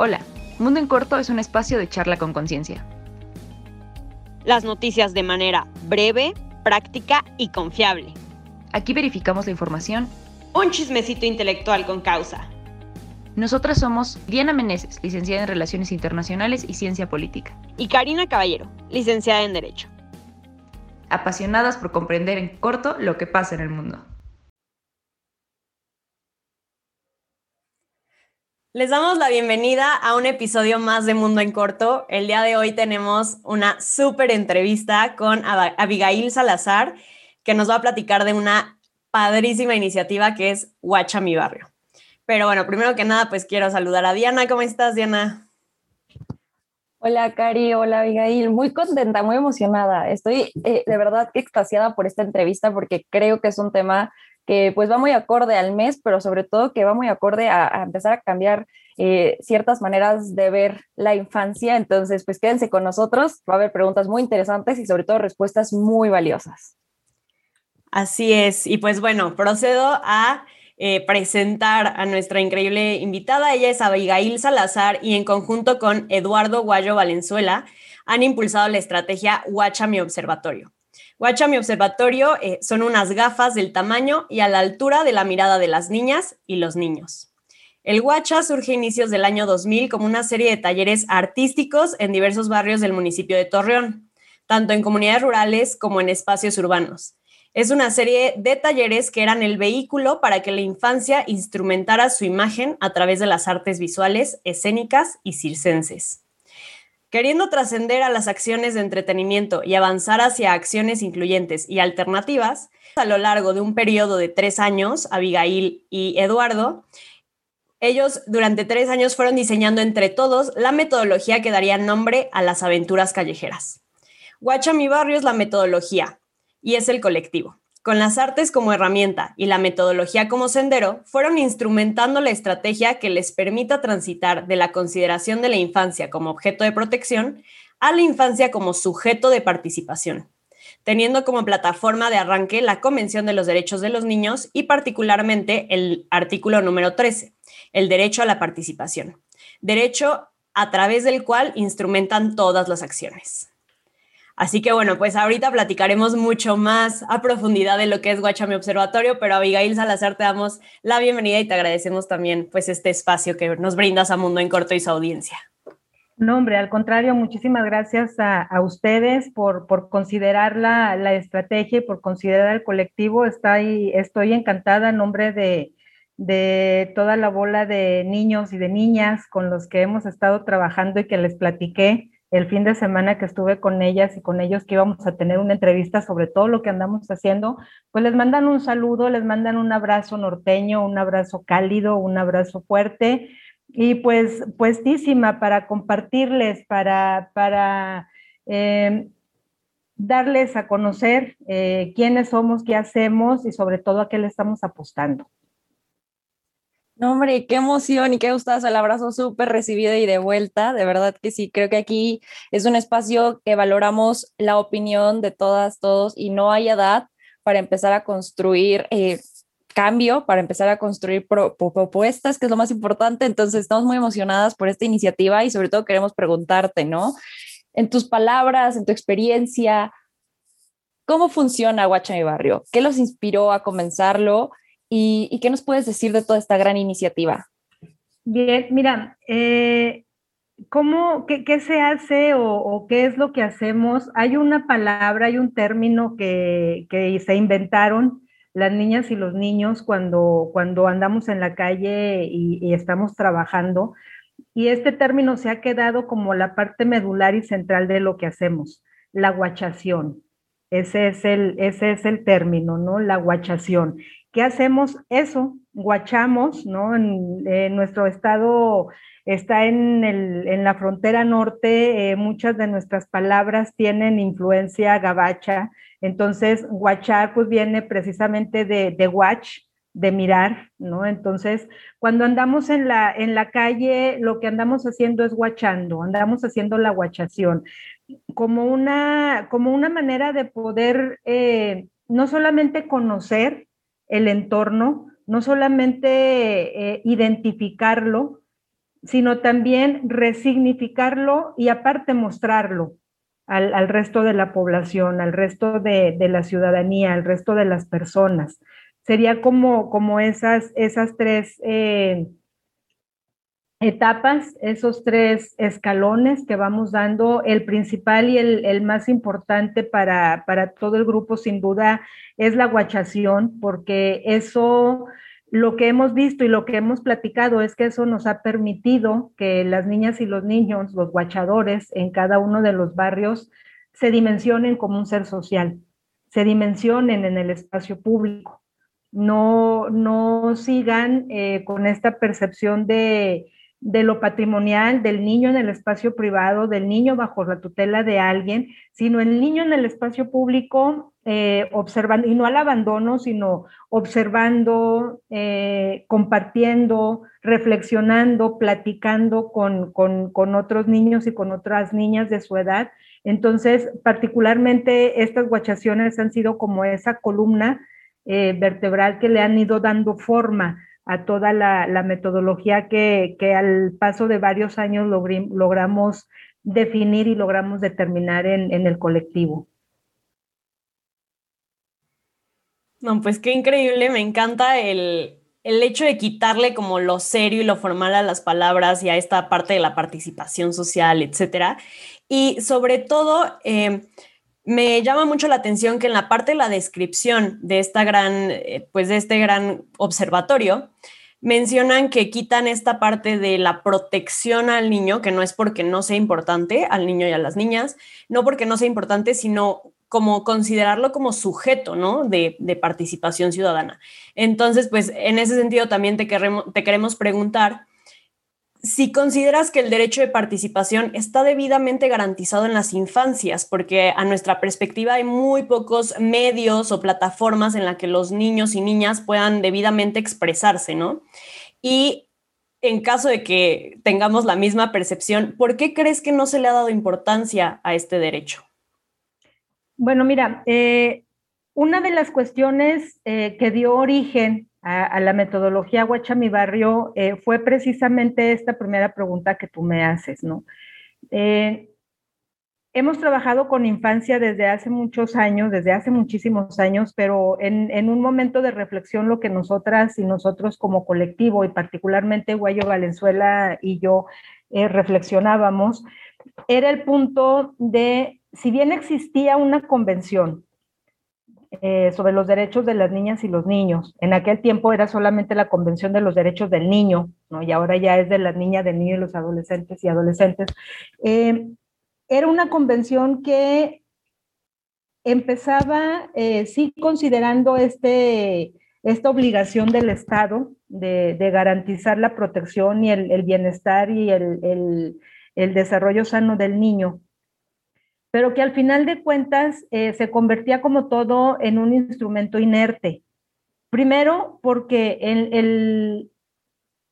Hola, Mundo en Corto es un espacio de charla con conciencia. Las noticias de manera breve, práctica y confiable. Aquí verificamos la información. Un chismecito intelectual con causa. Nosotras somos Diana Meneses, licenciada en Relaciones Internacionales y Ciencia Política. Y Karina Caballero, licenciada en Derecho. Apasionadas por comprender en corto lo que pasa en el mundo. Les damos la bienvenida a un episodio más de Mundo en Corto. El día de hoy tenemos una súper entrevista con Abigail Salazar, que nos va a platicar de una padrísima iniciativa que es Huacha Mi Barrio. Pero bueno, primero que nada, pues quiero saludar a Diana. ¿Cómo estás, Diana? Hola, Cari. Hola, Abigail. Muy contenta, muy emocionada. Estoy eh, de verdad extasiada por esta entrevista porque creo que es un tema que pues va muy acorde al mes, pero sobre todo que va muy acorde a, empezar a cambiar eh, ciertas maneras de ver la infancia. Entonces, pues quédense con nosotros, va a haber preguntas muy interesantes y sobre todo respuestas muy valiosas. Así es, y pues bueno, procedo a eh, presentar a nuestra increíble invitada. Ella es Abigail Salazar y en conjunto con Eduardo Guayo Valenzuela han impulsado la estrategia Guacha Mi Observatorio Guacha, mi observatorio eh, son unas gafas del tamaño y a la altura de la mirada de las niñas y los niños. El Guacha surge a inicios del año 2000 como una serie de talleres artísticos en diversos barrios del municipio de Torreón, tanto en comunidades rurales como en espacios urbanos. Es una serie de talleres que eran el vehículo para que la infancia instrumentara su imagen a través de las artes visuales, escénicas y circenses. Queriendo trascender a las acciones de entretenimiento y avanzar hacia acciones incluyentes y alternativas, a lo largo de un periodo de tres años, Abigail y Eduardo, ellos durante tres años fueron diseñando entre todos la metodología que daría nombre a las aventuras callejeras. Guacha Mi Barrio es la metodología y es el colectivo con las artes como herramienta y la metodología como sendero, fueron instrumentando la estrategia que les permita transitar de la consideración de la infancia como objeto de protección a la infancia como sujeto de participación, teniendo como plataforma de arranque la Convención de los Derechos de los Niños y particularmente el artículo número 13, el derecho a la participación, derecho a través del cual instrumentan todas las acciones. Así que bueno, pues ahorita platicaremos mucho más a profundidad de lo que es Guachami Observatorio, pero Abigail Salazar te damos la bienvenida y te agradecemos también pues este espacio que nos brindas a Mundo en Corto y su audiencia. No, hombre, al contrario, muchísimas gracias a, ustedes por, por considerar la, la, estrategia y por considerar el colectivo. Estoy, estoy encantada en nombre de, de toda la bola de niños y de niñas con los que hemos estado trabajando y que les platiqué el fin de semana que estuve con ellas y con ellos que íbamos a tener una entrevista sobre todo lo que andamos haciendo, pues les mandan un saludo, les mandan un abrazo norteño, un abrazo cálido, un abrazo fuerte y pues puestísima para compartirles, para, para eh, darles a conocer eh, quiénes somos, qué hacemos y sobre todo a qué le estamos apostando. No, hombre, qué emoción y qué gustazo. El abrazo súper recibido y de vuelta. De verdad que sí, creo que aquí es un espacio que valoramos la opinión de todas, todos y no hay edad para empezar a construir eh, cambio, para empezar a construir propuestas, que es lo más importante. Entonces, estamos muy emocionadas por esta iniciativa y sobre todo queremos preguntarte, ¿no? En tus palabras, en tu experiencia, ¿cómo funciona Guacha Mi Barrio? ¿Qué los inspiró a comenzarlo? ¿Y, qué nos puedes decir de toda esta gran iniciativa? Bien, mira, eh, ¿cómo, qué, se hace o, qué es lo que hacemos? Hay una palabra, hay un término que, se inventaron las niñas y los niños cuando, cuando andamos en la calle y, y, estamos trabajando. Y este término se ha quedado como la parte medular y central de lo que hacemos, la guachación. Ese es el, ese es el término, ¿no? La guachación. ¿Qué hacemos? Eso, guachamos, ¿no? En, nuestro estado está en, el, en, la frontera norte, eh, muchas de nuestras palabras tienen influencia gabacha, entonces guachar pues viene precisamente de, de watch, de mirar, ¿no? Entonces, cuando andamos en la, en la calle, lo que andamos haciendo es guachando, andamos haciendo la guachación, como una, como una manera de poder eh, no solamente conocer, el entorno, no solamente eh, identificarlo, sino también resignificarlo y aparte mostrarlo al, resto de la población, al resto de, la ciudadanía, al resto de las personas. Sería como, como esas, esas tres eh, etapas, esos tres escalones que vamos dando. El principal y el, más importante para, para todo el grupo, sin duda, es la guachación, porque eso lo que hemos visto y lo que hemos platicado es que eso nos ha permitido que las niñas y los niños, los guachadores en cada uno de los barrios, se dimensionen como un ser social, se dimensionen en el espacio público, no, no sigan eh, con esta percepción de, de lo patrimonial, del niño en el espacio privado, del niño bajo la tutela de alguien, sino el niño en el espacio público eh, observando, y no al abandono, sino observando, eh, compartiendo, reflexionando, platicando con, con, otros niños y con otras niñas de su edad. Entonces, particularmente estas guachaciones han sido como esa columna eh, vertebral que le han ido dando forma a toda la, metodología que, al paso de varios años logramos definir y logramos determinar en, el colectivo. No, pues qué increíble, me encanta el, hecho de quitarle como lo serio y lo formal a las palabras y a esta parte de la participación social, etcétera. Y sobre todo, eh, me llama mucho la atención que en la parte de la descripción de esta gran, eh, pues de este gran observatorio, mencionan que quitan esta parte de la protección al niño, que no es porque no sea importante al niño y a las niñas, no porque no sea importante, sino como considerarlo como sujeto, ¿no? De, participación ciudadana. Entonces, pues en ese sentido también te queremos preguntar si consideras que el derecho de participación está debidamente garantizado en las infancias, porque a nuestra perspectiva hay muy pocos medios o plataformas en las que los niños y niñas puedan debidamente expresarse, ¿no? Y en caso de que tengamos la misma percepción, ¿por qué crees que no se le ha dado importancia a este derecho? Bueno, mira, eh, una de las cuestiones eh, que dio origen a, la metodología Guacha Mi Barrio eh, fue precisamente esta primera pregunta que tú me haces, ¿no? Eh, hemos trabajado con infancia desde hace muchos años, desde hace muchísimos años, pero en, un momento de reflexión lo que nosotras y nosotros como colectivo y particularmente Guayo Valenzuela y yo eh, reflexionábamos, era el punto de, si bien existía una convención eh, sobre los derechos de las niñas y los niños. En aquel tiempo era solamente la Convención de los Derechos del Niño, ¿no? y ahora ya es de las niñas, del niño y los adolescentes y adolescentes. Eh, era una convención que empezaba, eh, sí, considerando este, esta obligación del Estado de, garantizar la protección y el, bienestar y el, el desarrollo sano del niño pero que al final de cuentas eh, se convertía como todo en un instrumento inerte. Primero, porque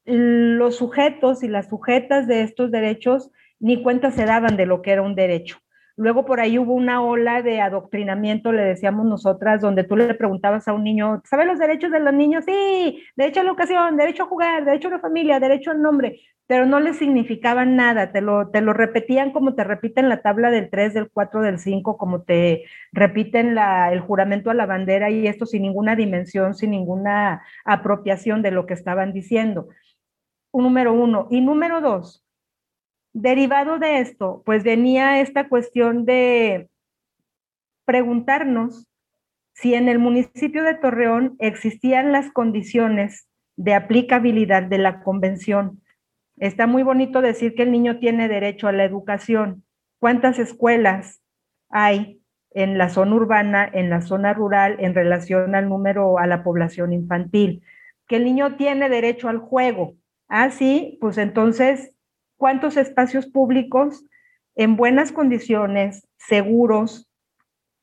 los sujetos y las sujetas de estos derechos ni cuenta se daban de lo que era un derecho. Luego por ahí hubo una ola de adoctrinamiento, le decíamos nosotras, donde tú le preguntabas a un niño, ¿sabe los derechos de los niños? Sí, derecho a la educación, derecho a jugar, derecho a la familia, derecho al nombre, pero no le significaban nada, te lo, te lo repetían como te repiten la tabla del 3, del 4, del 5, como te repiten el juramento a la bandera y esto sin ninguna dimensión, sin ninguna apropiación de lo que estaban diciendo. Número uno. Y número dos, Derivado de esto, pues venía esta cuestión de preguntarnos si en el municipio de Torreón existían las condiciones de aplicabilidad de la convención. Está muy bonito decir que el niño tiene derecho a la educación. ¿Cuántas escuelas hay en la zona urbana, en la zona rural, en relación al número, a la población infantil? Que el niño tiene derecho al juego. Ah, sí, pues entonces cuántos espacios públicos en buenas condiciones, seguros,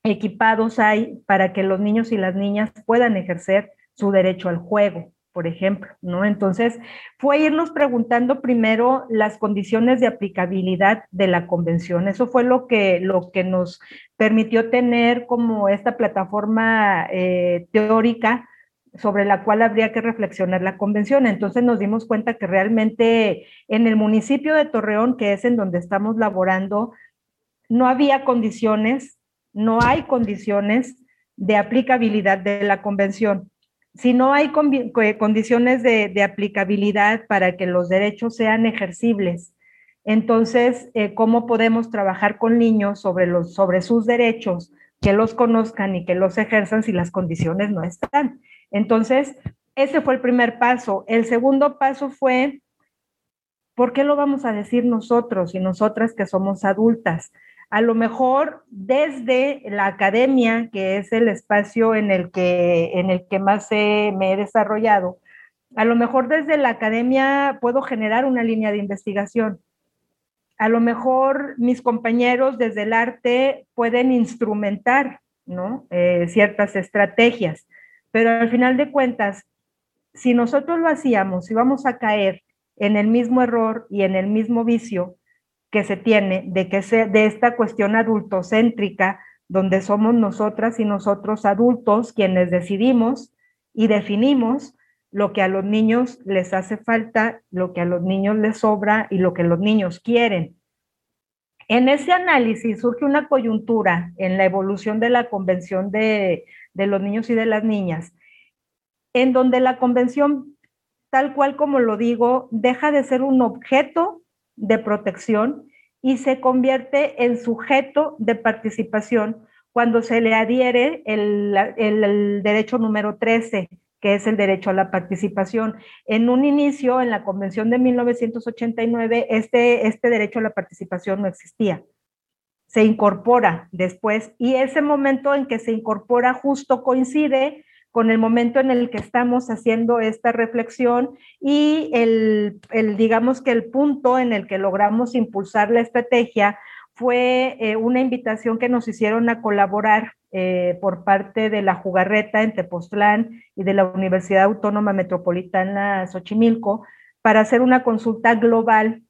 equipados hay para que los niños y las niñas puedan ejercer su derecho al juego, por ejemplo, ¿no? Entonces, fue irnos preguntando primero las condiciones de aplicabilidad de la convención. Eso fue lo que, lo que nos permitió tener como esta plataforma eh, teórica sobre la cual habría que reflexionar la convención. Entonces nos dimos cuenta que realmente en el municipio de Torreón, que es en donde estamos laborando, no había condiciones, no hay condiciones de aplicabilidad de la convención. Si no hay condiciones de, aplicabilidad para que los derechos sean ejercibles, entonces, eh, ¿cómo podemos trabajar con niños sobre, sus derechos, que los conozcan y que los ejerzan si las condiciones no están? Entonces, ese fue el primer paso. El segundo paso fue, ¿por qué lo vamos a decir nosotros y nosotras que somos adultas? A lo mejor desde la academia, que es el espacio en el que, en el que más me he desarrollado, a lo mejor desde la academia puedo generar una línea de investigación. A lo mejor mis compañeros desde el arte pueden instrumentar ¿no? Eh, ciertas estrategias. Pero al final de cuentas, si nosotros lo hacíamos, íbamos a caer en el mismo error y en el mismo vicio que se tiene de que se, de esta cuestión adultocéntrica, donde somos nosotras y nosotros adultos quienes decidimos y definimos lo que a los niños les hace falta, lo que a los niños les sobra y lo que los niños quieren. En ese análisis surge una coyuntura en la evolución de la Convención de, de los niños y de las niñas, en donde la convención, tal cual como lo digo, deja de ser un objeto de protección y se convierte en sujeto de participación cuando se le adhiere el, el, derecho número 13, que es el derecho a la participación. En un inicio, en la Convención de 1989, este, este derecho a la participación no existía se incorpora después y ese momento en que se incorpora justo coincide con el momento en el que estamos haciendo esta reflexión y el, digamos que el punto en el que logramos impulsar la estrategia fue eh, una invitación que nos hicieron a colaborar eh, por parte de la Jugarreta en Tepoztlán y de la Universidad Autónoma Metropolitana Xochimilco para hacer una consulta global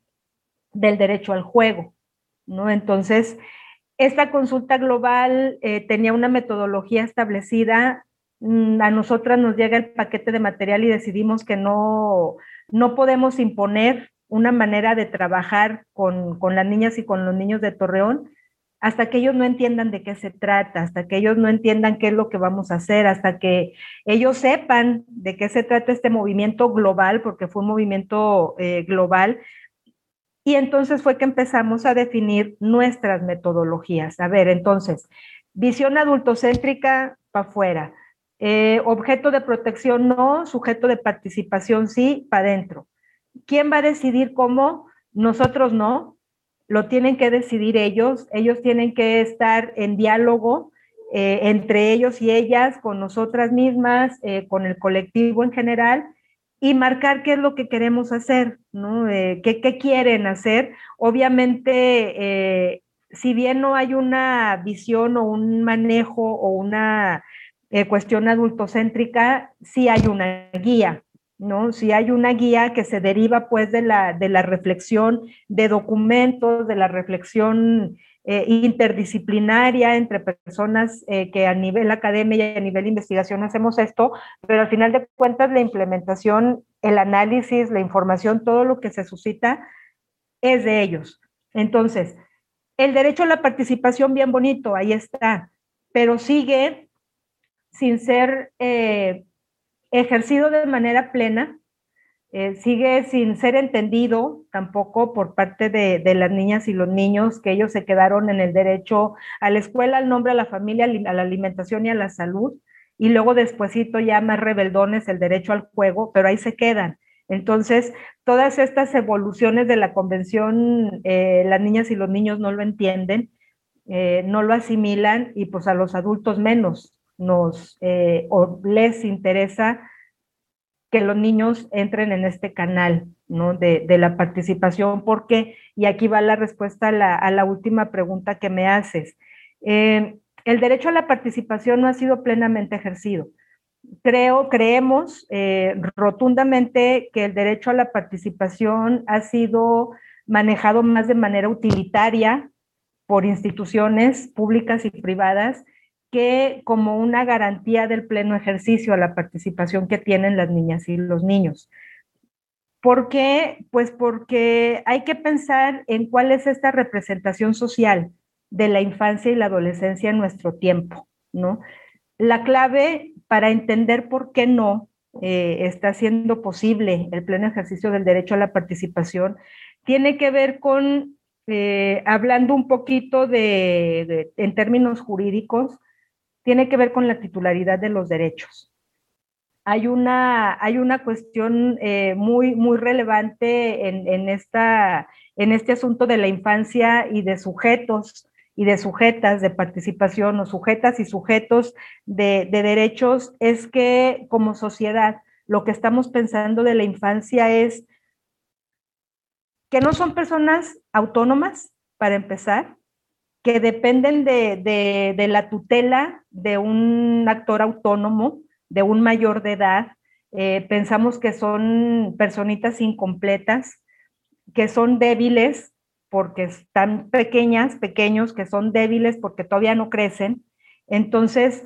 del derecho al juego. ¿no? Entonces, esta consulta global eh, tenía una metodología establecida. Mm, a nosotras nos llega el paquete de material y decidimos que no, no podemos imponer una manera de trabajar con, con las niñas y con los niños de Torreón hasta que ellos no entiendan de qué se trata, hasta que ellos no entiendan qué es lo que vamos a hacer, hasta que ellos sepan de qué se trata este movimiento global, porque fue un movimiento eh, global, y entonces fue que empezamos a definir nuestras metodologías. A ver, entonces, visión adultocéntrica para afuera, eh, objeto de protección no, sujeto de participación sí, para adentro. ¿Quién va a decidir cómo? Nosotros no, lo tienen que decidir ellos, ellos tienen que estar en diálogo eh, entre ellos y ellas, con nosotras mismas, eh, con el colectivo en general, y marcar qué es lo que queremos hacer, ¿no? Eh, ¿qué, quieren hacer? Obviamente, si bien no hay una visión o un manejo o una eh, cuestión adultocéntrica, sí hay una guía, ¿no? Sí hay una guía que se deriva pues de la, de la reflexión de documentos, de la reflexión eh, interdisciplinaria entre personas eh, que a nivel academia y a nivel investigación hacemos esto, pero al final de cuentas la implementación, el análisis, la información, todo lo que se suscita es de ellos. Entonces, el derecho a la participación, bien bonito, ahí está, pero sigue sin ser eh, ejercido de manera plena eh, sigue sin ser entendido tampoco por parte de, las niñas y los niños que ellos se quedaron en el derecho a la escuela, al nombre, a la familia, a la alimentación y a la salud, y luego despuesito ya más rebeldones el derecho al juego, pero ahí se quedan. Entonces, todas estas evoluciones de la convención, eh, las niñas y los niños no lo entienden, no lo asimilan y pues a los adultos menos nos o les interesa que los niños entren en este canal ¿no? de, la participación, porque, y aquí va la respuesta a la, última pregunta que me haces, eh, el derecho a la participación no ha sido plenamente ejercido. Creo, creemos eh, rotundamente que el derecho a la participación ha sido manejado más de manera utilitaria por instituciones públicas y privadas que como una garantía del pleno ejercicio a la participación que tienen las niñas y los niños. ¿Por qué? Pues porque hay que pensar en cuál es esta representación social de la infancia y la adolescencia en nuestro tiempo, ¿no? La clave para entender por qué no eh, está siendo posible el pleno ejercicio del derecho a la participación tiene que ver con, eh, hablando un poquito de, en términos jurídicos, tiene que ver con la titularidad de los derechos. Hay una, hay una cuestión eh, muy, muy relevante en, esta, en este asunto de la infancia y de sujetos y de sujetas de participación o sujetas y sujetos de, de derechos, es que como sociedad lo que estamos pensando de la infancia es que no son personas autónomas, para empezar, que dependen de, la tutela de un actor autónomo, de un mayor de edad. Eh, pensamos que son personitas incompletas, que son débiles porque están pequeñas, pequeños, que son débiles porque todavía no crecen. Entonces,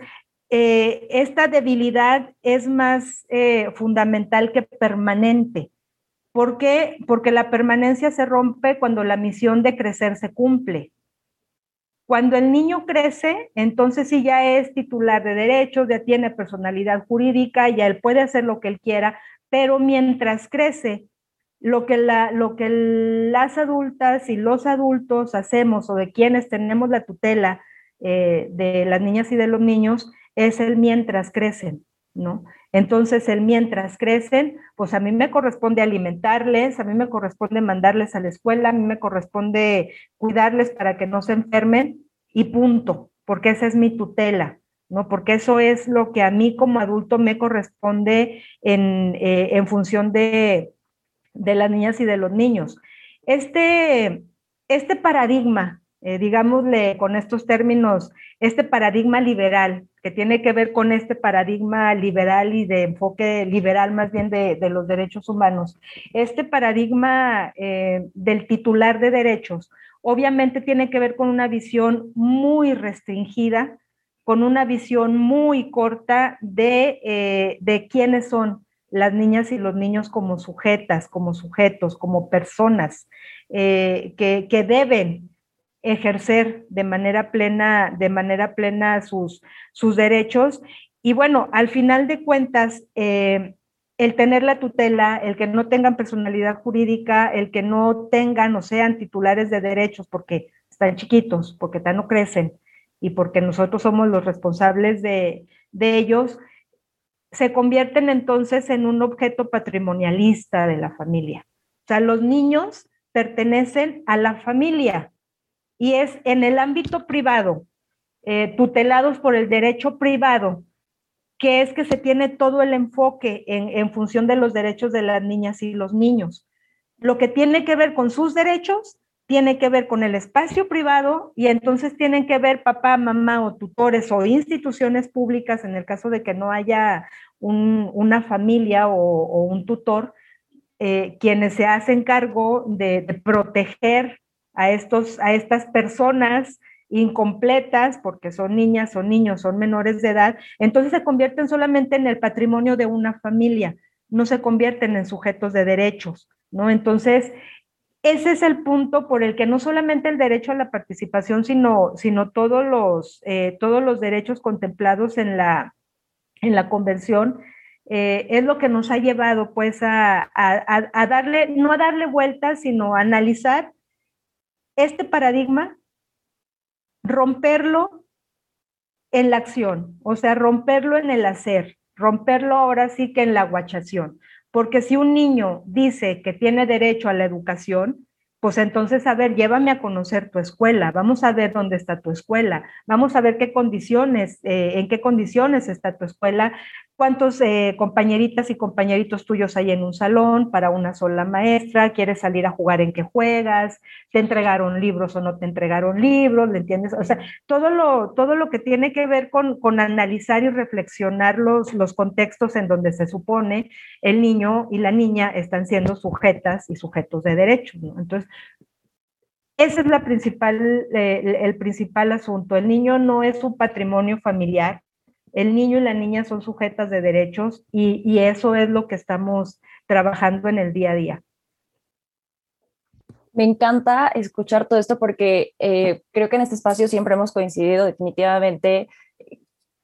eh, esta debilidad es más eh, fundamental que permanente. ¿Por qué? Porque la permanencia se rompe cuando la misión de crecer se cumple. Cuando el niño crece, entonces sí ya es titular de derechos, ya tiene personalidad jurídica, ya él puede hacer lo que él quiera, pero mientras crece, lo que, las adultas y los adultos hacemos o de quienes tenemos la tutela eh, de las niñas y de los niños es el mientras crecen, ¿no? Entonces, el mientras crecen, pues a mí me corresponde alimentarles, a mí me corresponde mandarles a la escuela, a mí me corresponde cuidarles para que no se enfermen y punto, porque esa es mi tutela, ¿no? Porque eso es lo que a mí como adulto me corresponde en, eh, función de, las niñas y de los niños. Este, este paradigma, eh, digámosle con estos términos, este paradigma liberal tiene que ver con este paradigma liberal y de enfoque liberal más bien de, los derechos humanos. Este paradigma eh, del titular de derechos obviamente tiene que ver con una visión muy restringida, con una visión muy corta de, eh, de quiénes son las niñas y los niños como sujetas, como sujetos, como personas eh, que, que deben ejercer de manera plena, de manera plena sus, sus derechos. Y bueno, al final de cuentas, eh, el tener la tutela, el que no tengan personalidad jurídica, el que no tengan o sean titulares de derechos porque están chiquitos, porque ya no crecen y porque nosotros somos los responsables de, de ellos, se convierten entonces en un objeto patrimonialista de la familia. O sea, los niños pertenecen a la familia, y es en el ámbito privado, eh, tutelados por el derecho privado, que es que se tiene todo el enfoque en, función de los derechos de las niñas y los niños. Lo que tiene que ver con sus derechos tiene que ver con el espacio privado y entonces tienen que ver papá, mamá o tutores o instituciones públicas en el caso de que no haya una familia o, un tutor, eh, quienes se hacen cargo de proteger a, estos, a estas personas incompletas, porque son niñas, son niños, son menores de edad, entonces se convierten solamente en el patrimonio de una familia, no se convierten en sujetos de derechos, ¿no? Entonces, ese es el punto por el que no solamente el derecho a la participación, sino, sino todos, los, eh, todos los derechos contemplados en la, en la convención, eh, es lo que nos ha llevado pues a, a, darle, no a darle vueltas, sino a analizar este paradigma, romperlo en la acción, o sea, romperlo en el hacer, romperlo ahora sí que en la guachación. Porque si un niño dice que tiene derecho a la educación, pues entonces, a ver, llévame a conocer tu escuela, vamos a ver dónde está tu escuela, vamos a ver qué condiciones, eh, en qué condiciones está tu escuela, cuántos eh, compañeritas y compañeritos tuyos hay en un salón para una sola maestra, quieres salir a jugar en qué juegas, te entregaron libros o no te entregaron libros, ¿le entiendes? O sea, todo lo, todo lo que tiene que ver con, con analizar y reflexionar los, los contextos en donde se supone el niño y la niña están siendo sujetas y sujetos de derechos. Entonces, ese es la principal, eh, el principal asunto. El niño no es un patrimonio familiar. El niño y la niña son sujetas de derechos y, eso es lo que estamos trabajando en el día a día. Me encanta escuchar todo esto porque eh, creo que en este espacio siempre hemos coincidido definitivamente.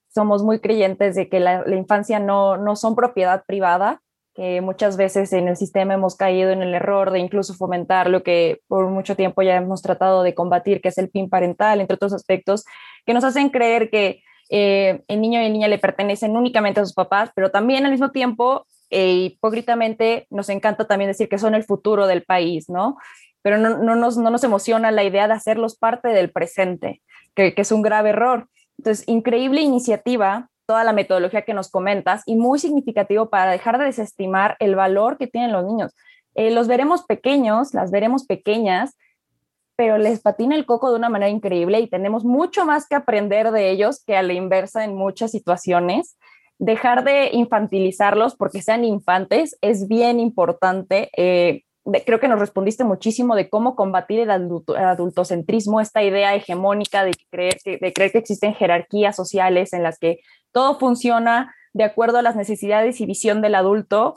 Somos muy creyentes de que la, infancia no, no son propiedad privada, que muchas veces en el sistema hemos caído en el error de incluso fomentar lo que por mucho tiempo ya hemos tratado de combatir, que es el PIN parental, entre otros aspectos, que nos hacen creer que eh, el niño y la niña le pertenecen únicamente a sus papás, pero también al mismo tiempo, eh, hipócritamente, nos encanta también decir que son el futuro del país, ¿no? Pero no, no, nos, no nos emociona la idea de hacerlos parte del presente, que, es un grave error. Entonces, increíble iniciativa toda la metodología que nos comentas y muy significativo para dejar de desestimar el valor que tienen los niños. Eh, los veremos pequeños, las veremos pequeñas, pero les patina el coco de una manera increíble y tenemos mucho más que aprender de ellos que a la inversa en muchas situaciones. Dejar de infantilizarlos porque sean infantes es bien importante. Eh, creo que nos respondiste muchísimo de cómo combatir el, adultocentrismo, esta idea hegemónica de creer, de creer que existen jerarquías sociales en las que todo funciona de acuerdo a las necesidades y visión del adulto,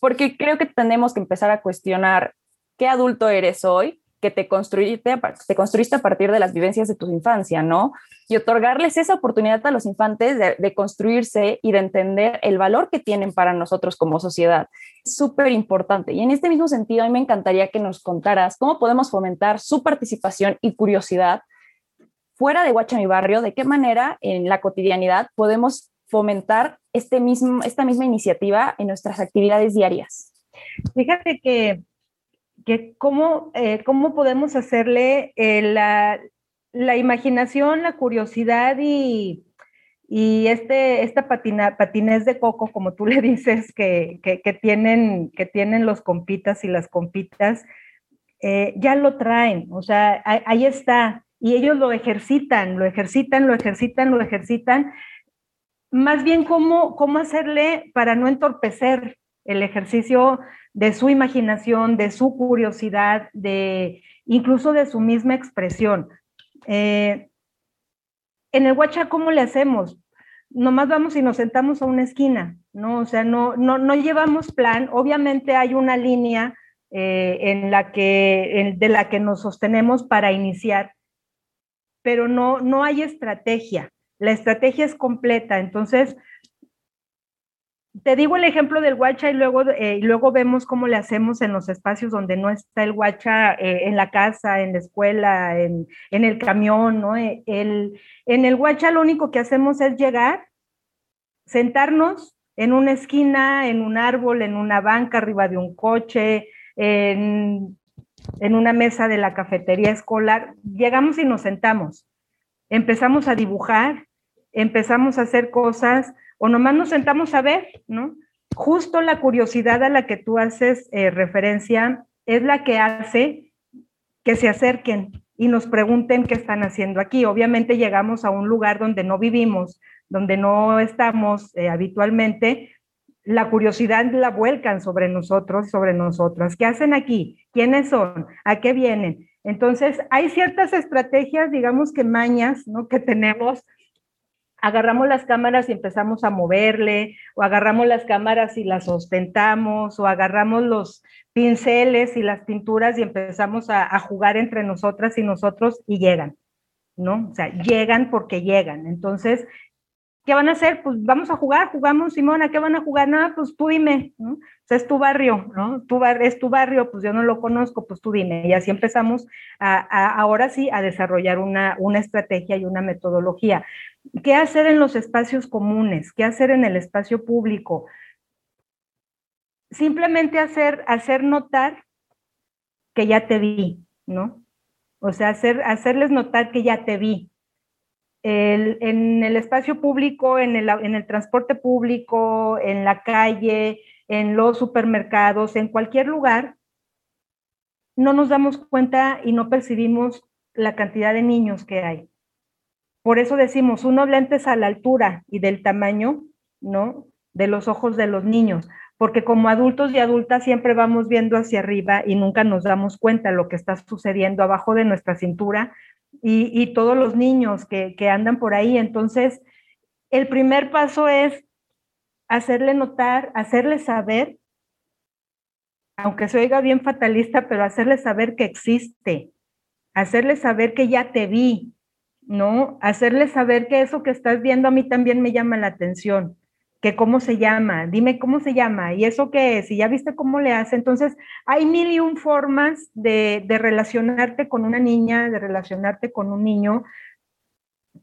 porque creo que tenemos que empezar a cuestionar qué adulto eres hoy, que te construiste, te construiste a partir de las vivencias de tu infancia, ¿no? Y otorgarles esa oportunidad a los infantes de, construirse y de entender el valor que tienen para nosotros como sociedad. Súper importante. Y en este mismo sentido, a mí me encantaría que nos contaras cómo podemos fomentar su participación y curiosidad fuera de Guacha Mi Barrio, de qué manera en la cotidianidad podemos fomentar este mismo, esta misma iniciativa en nuestras actividades diarias. Fíjate que, que cómo, eh, cómo podemos hacerle eh, la, la, imaginación, la curiosidad y, y este, esta patina, patinez de coco, como tú le dices, que, que, que tienen, que tienen los compitas y las compitas, eh, ya lo traen, o sea, ahí está, y ellos lo ejercitan, lo ejercitan, lo ejercitan, lo ejercitan. Más bien, ¿cómo, cómo hacerle para no entorpecer el ejercicio de su imaginación, de su curiosidad, de incluso de su misma expresión? Eh, en el Huacha, ¿cómo le hacemos? Nomás vamos y nos sentamos a una esquina, ¿no? O sea, no, no, no llevamos plan. Obviamente hay una línea eh, en la que, de la que nos sostenemos para iniciar, pero no, no hay estrategia. La estrategia es completa. Entonces, te digo el ejemplo del guacha y luego, eh, luego vemos cómo le hacemos en los espacios donde no está el guacha, eh, en la casa, en la escuela, en, el camión, ¿no? Eh, el, en el guacha lo único que hacemos es llegar, sentarnos en una esquina, en un árbol, en una banca, arriba de un coche, en en una mesa de la cafetería escolar, llegamos y nos sentamos, empezamos a dibujar, empezamos a hacer cosas o nomás nos sentamos a ver, ¿no? Justo la curiosidad a la que tú haces eh, referencia es la que hace que se acerquen y nos pregunten qué están haciendo aquí. Obviamente llegamos a un lugar donde no vivimos, donde no estamos eh, habitualmente, la curiosidad la vuelcan sobre nosotros, sobre nosotras. ¿Qué hacen aquí? ¿Quiénes son? ¿A qué vienen? Entonces, hay ciertas estrategias, digamos que mañas, ¿no? Que tenemos. Agarramos las cámaras y empezamos a moverle, o agarramos las cámaras y las ostentamos, o agarramos los pinceles y las pinturas y empezamos a, jugar entre nosotras y nosotros y llegan, ¿no? O sea, llegan porque llegan. Entonces, ¿Qué van a hacer? Pues vamos a jugar, jugamos, Simona, ¿qué van a jugar? Nada, pues tú dime, ¿no? O sea, es tu barrio, ¿no? Es tu barrio, pues yo no lo conozco, pues tú dime. Y así empezamos ahora sí a desarrollar una, estrategia y una metodología. ¿Qué hacer en los espacios comunes? ¿Qué hacer en el espacio público? Simplemente hacer, hacer notar que ya te vi, ¿no? O sea, hacer, hacerles notar que ya te vi, en el espacio público, en el, transporte público, en la calle, en los supermercados, en cualquier lugar, no nos damos cuenta y no percibimos la cantidad de niños que hay. Por eso decimos, unos lentes a la altura y del tamaño, ¿no? De los ojos de los niños, porque como adultos y adultas siempre vamos viendo hacia arriba y nunca nos damos cuenta lo que está sucediendo abajo de nuestra cintura y, todos los niños que, que andan por ahí. Entonces, el primer paso es hacerle notar, hacerle saber, aunque se oiga bien fatalista, pero hacerle saber que existe, hacerle saber que ya te vi, ¿no? Hacerle saber que eso que estás viendo a mí también me llama la atención cómo se llama, dime cómo se llama, y eso qué es, y ya viste cómo le hace. Entonces, hay mil y un formas de, de relacionarte con una niña, de relacionarte con un niño,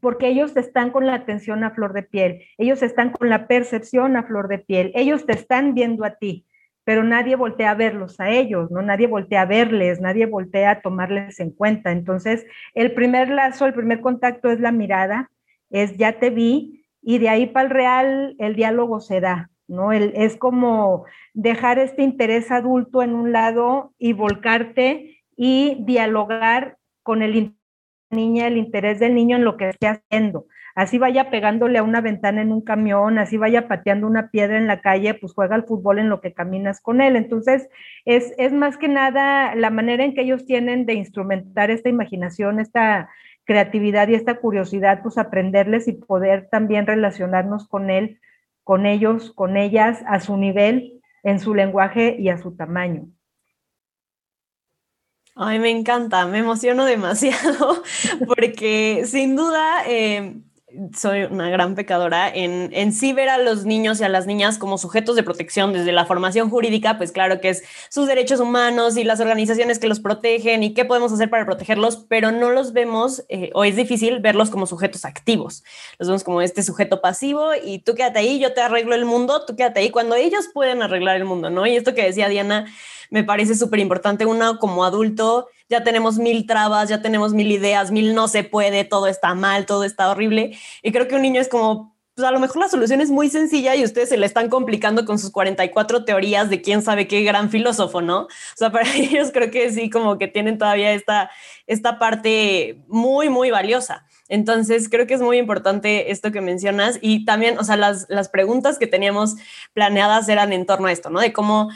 porque ellos están con la atención a flor de piel, ellos están con la percepción a flor de piel, ellos te están viendo a ti, pero nadie voltea a verlos a ellos, ¿no? Nadie voltea a verles, nadie voltea a tomarles en cuenta. Entonces, el primer lazo, el primer contacto es la mirada, es ya te vi, y de ahí para el real el diálogo se da, ¿no? Es como dejar este interés adulto en un lado y volcarte y dialogar con el niña, el interés del niño en lo que esté haciendo. Así vaya pegándole a una ventana en un camión, así vaya pateando una piedra en la calle, pues juega al fútbol en lo que caminas con él. Entonces, es, es más que nada la manera en que ellos tienen de instrumentar esta imaginación, esta, creatividad y esta curiosidad, pues aprenderles y poder también relacionarnos con él, con ellos, con ellas, a su nivel, en su lenguaje y a su tamaño. Ay, me encanta, me emociono demasiado porque sin duda eh, soy una gran pecadora en, en sí ver a los niños y a las niñas como sujetos de protección desde la formación jurídica, pues claro que es sus derechos humanos y las organizaciones que los protegen y qué podemos hacer para protegerlos, pero no los vemos eh, o es difícil verlos como sujetos activos. Los vemos como este sujeto pasivo y tú quédate ahí, yo te arreglo el mundo, tú quédate ahí cuando ellos pueden arreglar el mundo, ¿no? Y esto que decía Diana me parece súper importante. Uno como adulto ya tenemos mil trabas, ya tenemos mil ideas, mil no se puede, todo está mal, todo está horrible. Y creo que un niño es como, pues a lo mejor la solución es muy sencilla y ustedes se le están complicando con sus 44 teorías de quién sabe qué gran filósofo, ¿no? O sea, para ellos creo que sí, como que tienen todavía esta, esta parte muy, muy valiosa. Entonces, creo que es muy importante esto que mencionas y también, o sea, las, las preguntas que teníamos planeadas eran en torno a esto, ¿no? De cómo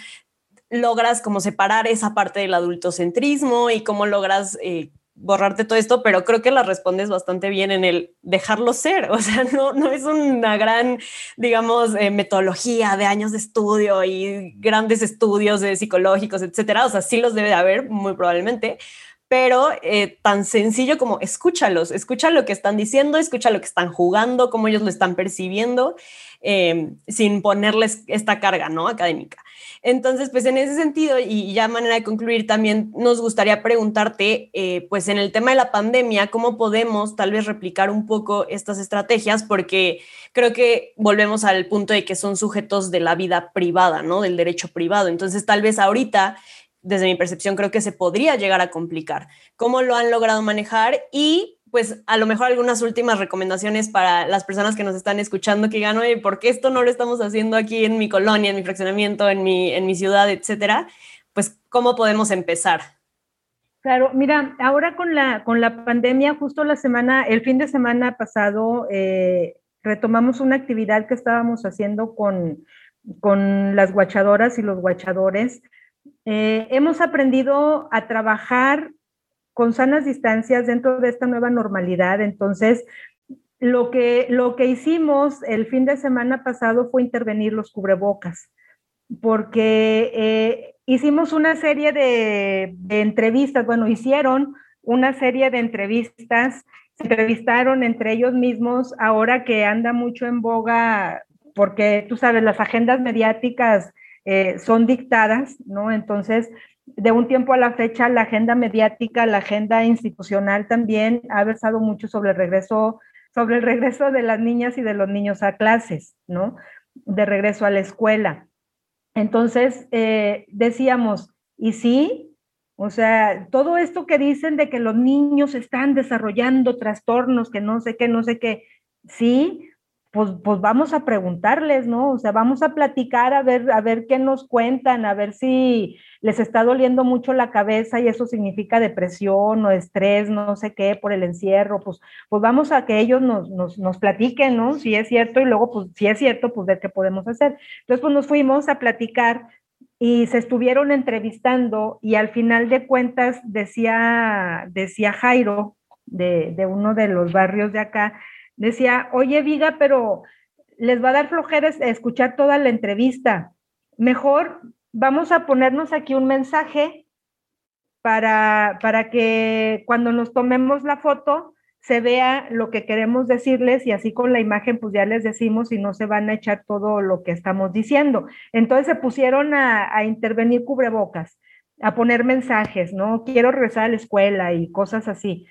logras como separar esa parte del adultocentrismo y cómo logras eh, borrarte todo esto, pero creo que la respondes bastante bien en el dejarlo ser. O sea, no, no es una gran, digamos, eh, metodología de años de estudio y grandes estudios psicológicos, etcétera. O sea, sí los debe de haber, muy probablemente, pero eh, tan sencillo como escúchalos, escucha lo que están diciendo, escucha lo que están jugando, cómo ellos lo están percibiendo, sin ponerles esta carga, ¿no? Académica. Entonces, pues en ese sentido, y ya manera de concluir, también nos gustaría preguntarte, eh, pues en el tema de la pandemia, ¿cómo podemos tal vez replicar un poco estas estrategias? Porque creo que volvemos al punto de que son sujetos de la vida privada, ¿no? Del derecho privado. Entonces, tal vez ahorita desde mi percepción, creo que se podría llegar a complicar. ¿Cómo lo han logrado manejar? Y pues a lo mejor algunas últimas recomendaciones para las personas que nos están escuchando que digan, oye, ¿por qué esto no lo estamos haciendo aquí en mi colonia, en mi fraccionamiento, en mi, en mi ciudad, etcétera? Pues, ¿cómo podemos empezar? Claro, mira, ahora con la, con la pandemia, justo la semana, el fin de semana pasado, eh, retomamos una actividad que estábamos haciendo con, con las guachadoras y los guachadores. Eh, hemos aprendido a trabajar con sanas distancias dentro de esta nueva normalidad. Entonces, lo que, lo que hicimos el fin de semana pasado fue intervenir los cubrebocas, porque eh, hicimos una serie de, entrevistas, bueno, hicieron una serie de entrevistas, se entrevistaron entre ellos mismos, ahora que anda mucho en boga, porque tú sabes, las agendas mediáticas eh, son dictadas, ¿no? Entonces, de un tiempo a la fecha, la agenda mediática, la agenda institucional también ha versado mucho sobre el regreso, sobre el regreso de las niñas y de los niños a clases, ¿no? De regreso a la escuela. Entonces, eh, decíamos, ¿y sí? O sea, todo esto que dicen de que los niños están desarrollando trastornos, que no sé qué, no sé qué, sí, pues, pues vamos a preguntarles, ¿no? O sea, vamos a platicar a ver, a ver qué nos cuentan, a ver si les está doliendo mucho la cabeza y eso significa depresión o estrés, no sé qué, por el encierro, pues, pues vamos a que ellos nos, nos, nos platiquen, ¿no? Si es cierto y luego, pues, si es cierto, pues ver qué podemos hacer. Entonces, pues nos fuimos a platicar y se estuvieron entrevistando y al final de cuentas decía, decía Jairo de, de uno de los barrios de acá, decía, oye Viga, pero les va a dar flojera escuchar toda la entrevista. Mejor vamos a ponernos aquí un mensaje para, para que cuando nos tomemos la foto se vea lo que queremos decirles y así con la imagen pues ya les decimos y no se van a echar todo lo que estamos diciendo. Entonces se pusieron a, a intervenir cubrebocas, a poner mensajes, ¿no? Quiero regresar a la escuela y cosas así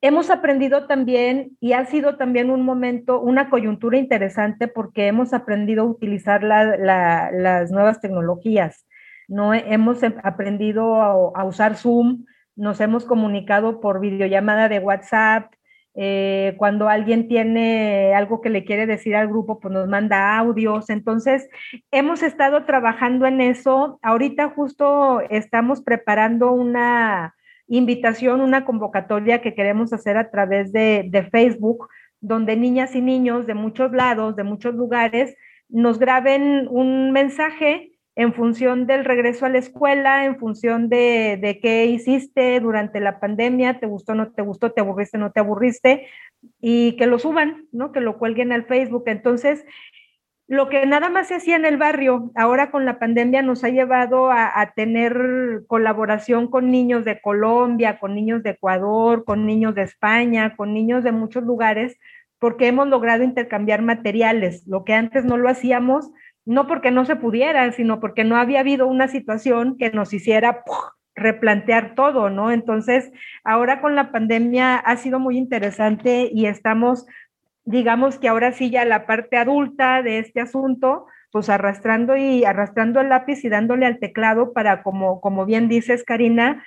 hemos aprendido también y ha sido también un momento, una coyuntura interesante porque hemos aprendido a utilizar las nuevas tecnologías, ¿no? Hemos aprendido a, usar Zoom, nos hemos comunicado por videollamada de WhatsApp, eh, cuando alguien tiene algo que le quiere decir al grupo, pues nos manda audios. Entonces, hemos estado trabajando en eso. Ahorita justo estamos preparando una, invitación, una convocatoria que queremos hacer a través de, Facebook, donde niñas y niños de muchos lados, de muchos lugares, nos graben un mensaje en función del regreso a la escuela, en función de, de, qué hiciste durante la pandemia, te gustó, no te gustó, te aburriste, no te aburriste, y que lo suban, ¿no? Que lo cuelguen al Facebook. Entonces, lo que nada más se hacía en el barrio, ahora con la pandemia nos ha llevado a, tener colaboración con niños de Colombia, con niños de Ecuador, con niños de España, con niños de muchos lugares, porque hemos logrado intercambiar materiales, lo que antes no lo hacíamos, no porque no se pudiera, sino porque no había habido una situación que nos hiciera replantear todo, ¿no? Entonces, ahora con la pandemia ha sido muy interesante y estamos digamos que ahora sí ya la parte adulta de este asunto, pues arrastrando y arrastrando el lápiz y dándole al teclado para, como, como bien dices, Karina,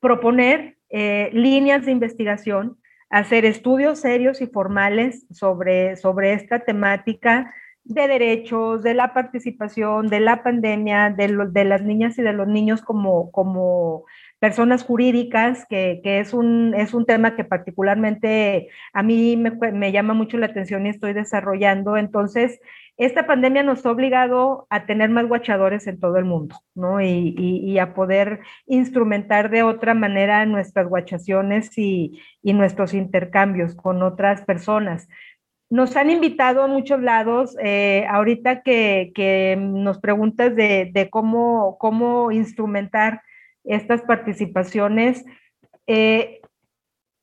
proponer eh, líneas de investigación, hacer estudios serios y formales sobre, sobre esta temática de derechos, de la participación, de la pandemia, de, de las niñas y de los niños como, como personas jurídicas, que, es, un, es un tema que particularmente a mí me, llama mucho la atención y estoy desarrollando. Entonces, esta pandemia nos ha obligado a tener más guachadores en todo el mundo, ¿no? Y, a poder instrumentar de otra manera nuestras guachaciones y, nuestros intercambios con otras personas. Nos han invitado a muchos lados. Eh, ahorita que, nos preguntas de, de cómo, cómo instrumentar estas participaciones. Eh,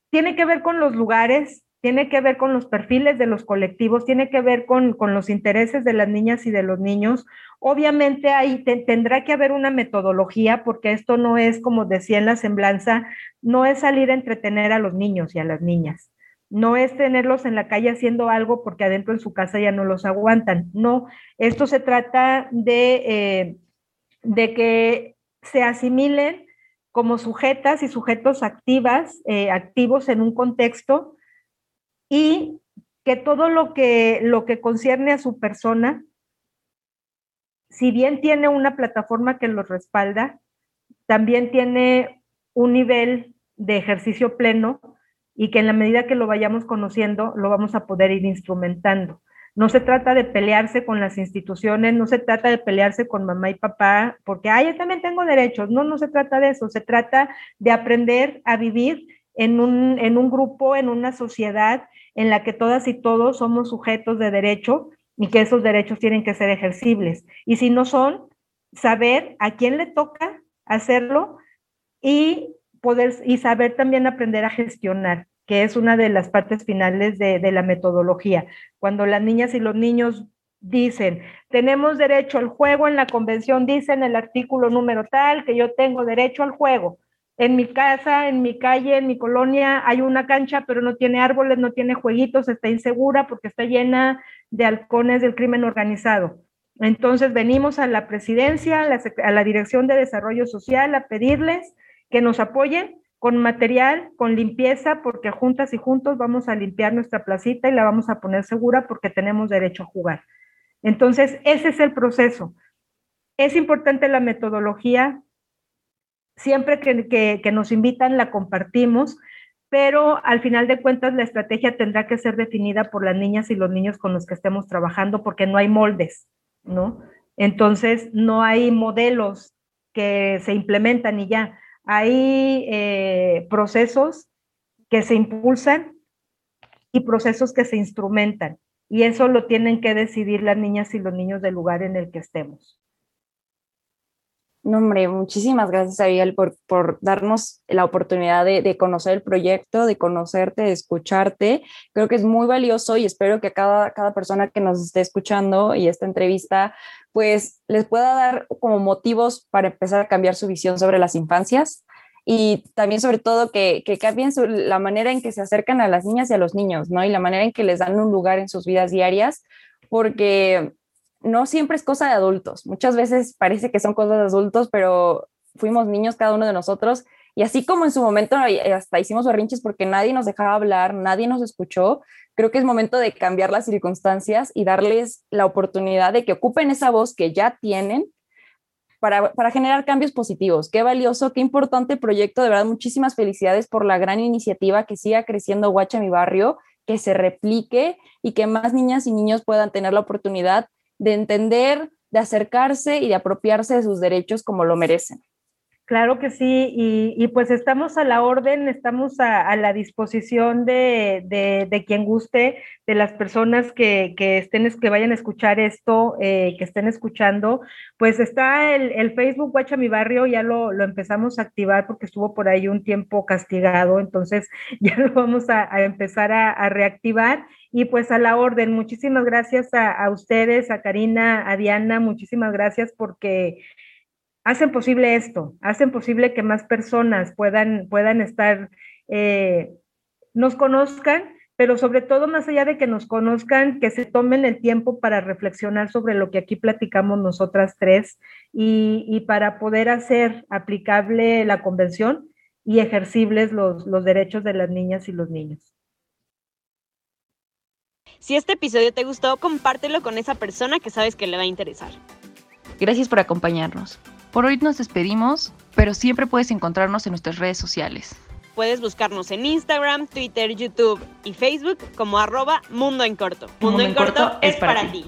tiene que ver con los lugares, tiene que ver con los perfiles de los colectivos, tiene que ver con, los intereses de las niñas y de los niños. Obviamente ahí tendrá que haber una metodología porque esto no es, como decía en la semblanza, no es salir a entretener a los niños y a las niñas. No es tenerlos en la calle haciendo algo porque adentro en su casa ya no los aguantan. No, esto se trata de, eh, de que se asimilen como sujetas y sujetos activas, eh, activos en un contexto y que todo lo que, lo que concierne a su persona, si bien tiene una plataforma que los respalda, también tiene un nivel de ejercicio pleno y que en la medida que lo vayamos conociendo, lo vamos a poder ir instrumentando. No se trata de pelearse con las instituciones, no se trata de pelearse con mamá y papá, porque, ay, yo también tengo derechos. No, no se trata de eso, se trata de aprender a vivir en un, en un grupo, en una sociedad en la que todas y todos somos sujetos de derecho y que esos derechos tienen que ser ejercibles. Y si no son, saber a quién le toca hacerlo y poder y saber también aprender a gestionar que es una de las partes finales de, la metodología. Cuando las niñas y los niños dicen, tenemos derecho al juego en la convención, dice en el artículo número tal que yo tengo derecho al juego. En mi casa, en mi calle, en mi colonia hay una cancha, pero no tiene árboles, no tiene jueguitos, está insegura porque está llena de halcones del crimen organizado. Entonces venimos a la presidencia, a la, a la Dirección de Desarrollo Social a pedirles que nos apoyen con material, con limpieza, porque juntas y juntos vamos a limpiar nuestra placita y la vamos a poner segura porque tenemos derecho a jugar. Entonces, ese es el proceso. Es importante la metodología. Siempre que, nos invitan, la compartimos, pero al final de cuentas la estrategia tendrá que ser definida por las niñas y los niños con los que estemos trabajando porque no hay moldes, ¿no? Entonces, no hay modelos que se implementan y ya hay eh, procesos que se impulsan y procesos que se instrumentan. Y eso lo tienen que decidir las niñas y los niños del lugar en el que estemos. No, hombre, muchísimas gracias, Abigail, por, por darnos la oportunidad de, de, conocer el proyecto, de conocerte, de escucharte. Creo que es muy valioso y espero que cada, cada persona que nos esté escuchando y esta entrevista pues les pueda dar como motivos para empezar a cambiar su visión sobre las infancias y también sobre todo que, que cambien la manera en que se acercan a las niñas y a los niños, ¿no? Y la manera en que les dan un lugar en sus vidas diarias, porque no siempre es cosa de adultos. Muchas veces parece que son cosas de adultos, pero fuimos niños cada uno de nosotros y así como en su momento hasta hicimos berrinches porque nadie nos dejaba hablar, nadie nos escuchó, creo que es momento de cambiar las circunstancias y darles la oportunidad de que ocupen esa voz que ya tienen para, para, generar cambios positivos. Qué valioso, qué importante proyecto. De verdad, muchísimas felicidades por la gran iniciativa que siga creciendo Guacha mi barrio, que se replique y que más niñas y niños puedan tener la oportunidad de entender, de acercarse y de apropiarse de sus derechos como lo merecen. Claro que sí, y, pues estamos a la orden, estamos a, la disposición de, de, quien guste, de las personas que, que, estén, que vayan a escuchar esto, eh, que estén escuchando. Pues está el, el Facebook Guacha Mi Barrio, ya lo, lo, empezamos a activar porque estuvo por ahí un tiempo castigado, entonces ya lo vamos a, a empezar a, a, reactivar. Y pues a la orden, muchísimas gracias a ustedes, a Karina, a Diana, muchísimas gracias porque hacen posible esto, hacen posible que más personas puedan, puedan estar, eh, nos conozcan, pero sobre todo más allá de que nos conozcan, que se tomen el tiempo para reflexionar sobre lo que aquí platicamos nosotras tres y, y para poder hacer aplicable la convención y ejercibles los, los derechos de las niñas y los niños. Si este episodio te gustó, compártelo con esa persona que sabes que le va a interesar. Gracias por acompañarnos. Por hoy nos despedimos, pero siempre puedes encontrarnos en nuestras redes sociales. Puedes buscarnos en Instagram, Twitter, YouTube y Facebook como arroba Mundo en Corto. Mundo, en Corto, es para, ti.